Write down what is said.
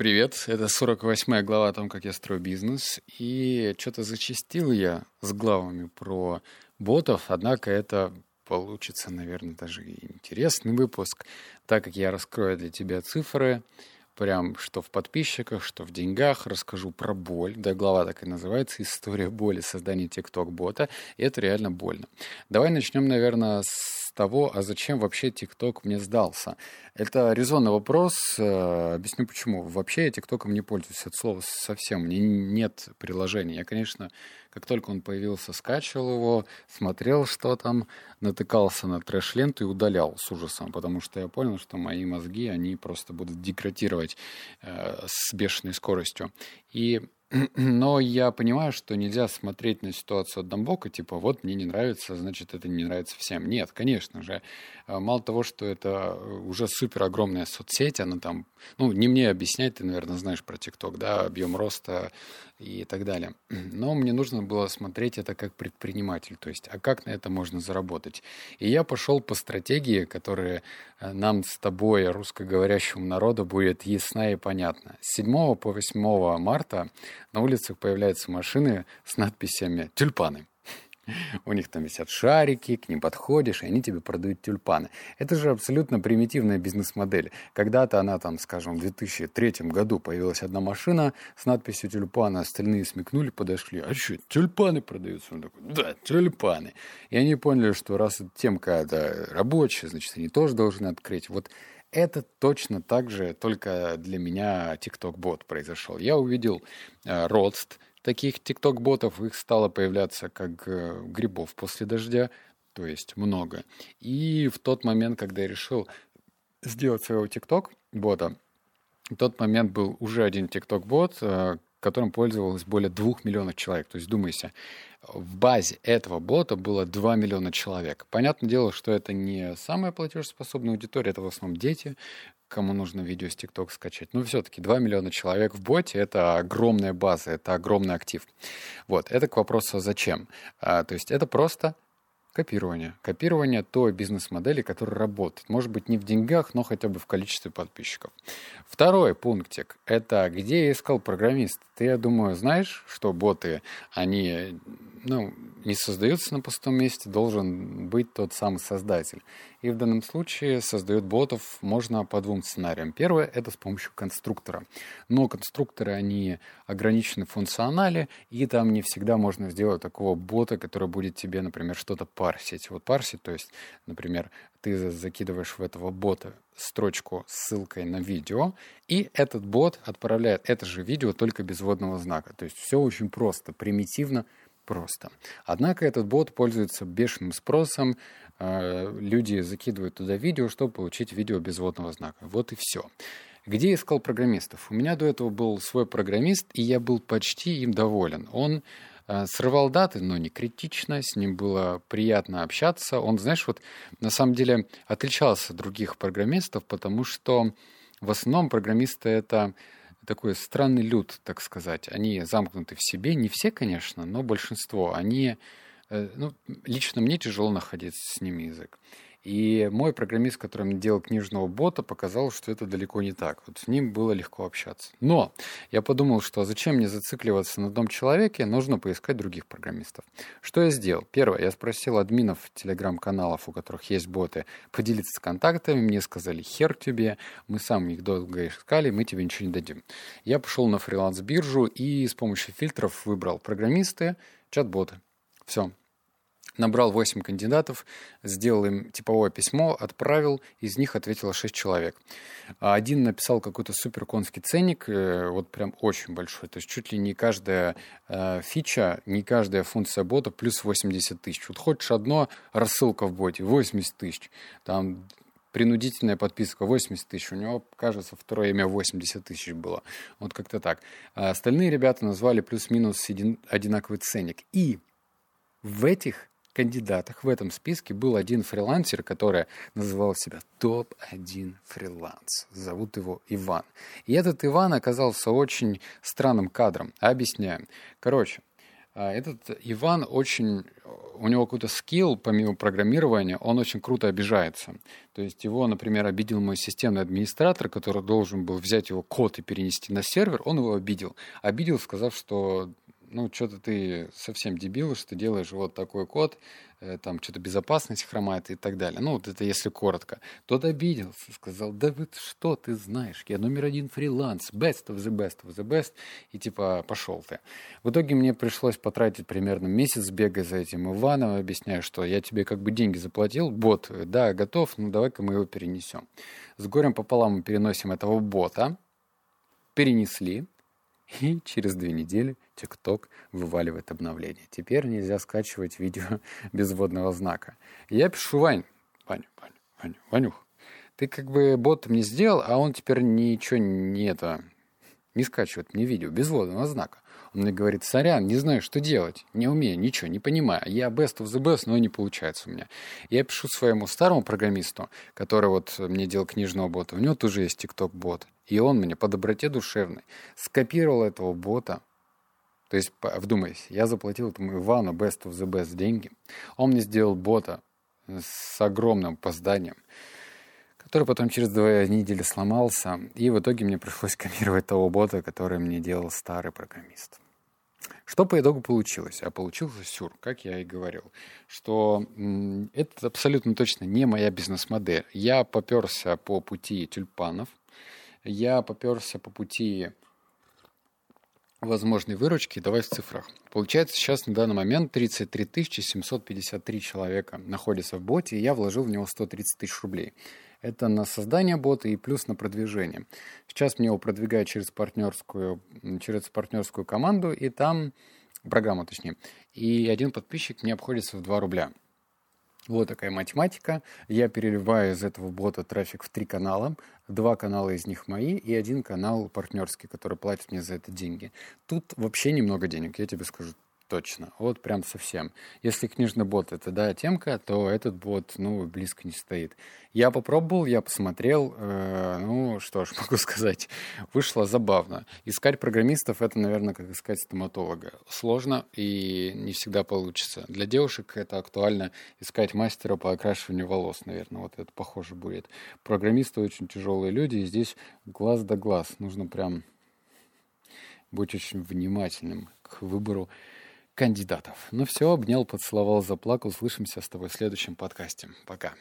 Привет, это 48 глава о том, как я строю бизнес. И что-то зачастил я с главами про ботов, однако это получится, наверное, даже интересный выпуск, так как я раскрою для тебя цифры, прям что в подписчиках, что в деньгах, расскажу про боль. Да, глава так и называется «История боли создания TikTok-бота». И это реально больно. Давай начнем, наверное, с того, а зачем вообще TikTok мне сдался. Это резонный вопрос, э, объясню почему. Вообще я ТикТоком не пользуюсь от слова совсем, мне нет приложения. Я, конечно, как только он появился, скачивал его, смотрел, что там, натыкался на трэш-ленту и удалял с ужасом, потому что я понял, что мои мозги, они просто будут деградировать э, с бешеной скоростью. И но я понимаю, что нельзя смотреть на ситуацию от Дамбока, типа, вот мне не нравится, значит, это не нравится всем. Нет, конечно же. А, мало того, что это уже супер огромная соцсеть, она там, ну, не мне объяснять, ты, наверное, знаешь про ТикТок, да, объем роста и так далее. Но мне нужно было смотреть это как предприниматель, то есть, а как на это можно заработать. И я пошел по стратегии, которая э, нам с тобой, русскоговорящему народу, будет ясна и понятна. С 7 по 8 марта на улицах появляются машины с надписями «Тюльпаны». У них там висят шарики, к ним подходишь, и они тебе продают тюльпаны. Это же абсолютно примитивная бизнес-модель. Когда-то она там, скажем, в 2003 году появилась одна машина с надписью тюльпаны, остальные смекнули, подошли. А что, тюльпаны продаются? Он такой, да, тюльпаны. И они поняли, что раз темка это рабочая, значит, они тоже должны открыть. Вот это точно так же, только для меня TikTok-бот произошел. Я увидел э, рост таких TikTok-ботов, их стало появляться как э, грибов после дождя, то есть много. И в тот момент, когда я решил сделать своего TikTok-бота, в тот момент был уже один TikTok-бот, э, которым пользовалось более двух миллионов человек. То есть, думайся, в базе этого бота было 2 миллиона человек. Понятное дело, что это не самая платежеспособная аудитория, это в основном дети, кому нужно видео с ТикТок скачать. Но все-таки 2 миллиона человек в боте — это огромная база, это огромный актив. Вот, это к вопросу «зачем?». А, то есть это просто Копирование. Копирование той бизнес-модели, которая работает. Может быть, не в деньгах, но хотя бы в количестве подписчиков. Второй пунктик – это где я искал программист. Ты, я думаю, знаешь, что боты, они ну, не создаются на пустом месте, должен быть тот самый создатель. И в данном случае создает ботов можно по двум сценариям. Первое – это с помощью конструктора. Но конструкторы, они ограничены в функционале, и там не всегда можно сделать такого бота, который будет тебе, например, что-то парсить. Вот парсить, то есть, например, ты закидываешь в этого бота строчку с ссылкой на видео, и этот бот отправляет это же видео только без вводного знака. То есть все очень просто, примитивно, просто. Однако этот бот пользуется бешеным спросом. Э, люди закидывают туда видео, чтобы получить видео без вводного знака. Вот и все. Где искал программистов? У меня до этого был свой программист, и я был почти им доволен. Он э, срывал даты, но не критично, с ним было приятно общаться. Он, знаешь, вот на самом деле отличался от других программистов, потому что в основном программисты это такой странный люд, так сказать. Они замкнуты в себе, не все, конечно, но большинство. Они, э, ну, лично мне тяжело находить с ними язык. И мой программист, который мне делал книжного бота, показал, что это далеко не так. Вот с ним было легко общаться. Но я подумал, что зачем мне зацикливаться на одном человеке, нужно поискать других программистов. Что я сделал? Первое, я спросил админов телеграм-каналов, у которых есть боты, поделиться контактами. Мне сказали, хер тебе, мы сами их долго искали, мы тебе ничего не дадим. Я пошел на фриланс-биржу и с помощью фильтров выбрал программисты, чат-боты. Все, Набрал 8 кандидатов, сделал им типовое письмо, отправил, из них ответило 6 человек. Один написал какой-то супер конский ценник, э, вот прям очень большой, то есть чуть ли не каждая э, фича, не каждая функция бота плюс 80 тысяч. Вот хочешь одно, рассылка в боте, 80 тысяч. Там принудительная подписка 80 тысяч, у него, кажется, второе имя 80 тысяч было. Вот как-то так. А остальные ребята назвали плюс-минус одинаковый ценник. И в этих кандидатах в этом списке был один фрилансер, который называл себя топ-1 фриланс. Зовут его Иван. И этот Иван оказался очень странным кадром. Объясняем. Короче, А этот Иван очень, у него какой-то скилл, помимо программирования, он очень круто обижается. То есть его, например, обидел мой системный администратор, который должен был взять его код и перенести на сервер, он его обидел. Обидел, сказав, что ну, что-то ты совсем дебил, что делаешь вот такой код, э, там что-то безопасность хромает и так далее. Ну, вот это если коротко. Тот обиделся, сказал, да вот что ты знаешь, я номер один фриланс, best of the best of the best, и типа пошел ты. В итоге мне пришлось потратить примерно месяц, бегая за этим Иваном, объясняя, что я тебе как бы деньги заплатил, бот, да, готов, ну давай-ка мы его перенесем. С горем пополам мы переносим этого бота, перенесли, и через две недели TikTok вываливает обновление. Теперь нельзя скачивать видео без вводного знака. Я пишу Вань, Вань, Вань, Вань, Ванюх, ты как бы бот мне сделал, а он теперь ничего не это, не скачивает мне видео без вводного знака. Он мне говорит, сорян, не знаю, что делать, не умею, ничего, не понимаю. Я best of the best, но не получается у меня. Я пишу своему старому программисту, который вот мне делал книжного бота, у него тоже есть TikTok-бот. И он мне по доброте душевной скопировал этого бота, то есть, вдумайся, я заплатил этому Ивану Best of the Best деньги. Он мне сделал бота с огромным опозданием, который потом через две недели сломался. И в итоге мне пришлось копировать того бота, который мне делал старый программист. Что по итогу получилось? А получился сюр, как я и говорил, что это абсолютно точно не моя бизнес-модель. Я поперся по пути тюльпанов, я поперся по пути возможной выручки, давай в цифрах. Получается, сейчас на данный момент 33 753 человека находятся в боте, и я вложил в него 130 тысяч рублей. Это на создание бота и плюс на продвижение. Сейчас мне его продвигают через партнерскую, через партнерскую команду, и там, программу точнее, и один подписчик мне обходится в 2 рубля. Вот такая математика. Я переливаю из этого бота трафик в три канала. Два канала из них мои и один канал партнерский, который платит мне за это деньги. Тут вообще немного денег, я тебе скажу точно. Вот прям совсем. Если книжный бот это, да, темка, то этот бот, ну, близко не стоит. Я попробовал, я посмотрел, э, ну, что ж могу сказать, вышло забавно. Искать программистов это, наверное, как искать стоматолога. Сложно и не всегда получится. Для девушек это актуально искать мастера по окрашиванию волос, наверное, вот это похоже будет. Программисты очень тяжелые люди, и здесь глаз да глаз. Нужно прям быть очень внимательным к выбору кандидатов. Ну все, обнял, поцеловал, заплакал. Слышимся с тобой в следующем подкасте. Пока.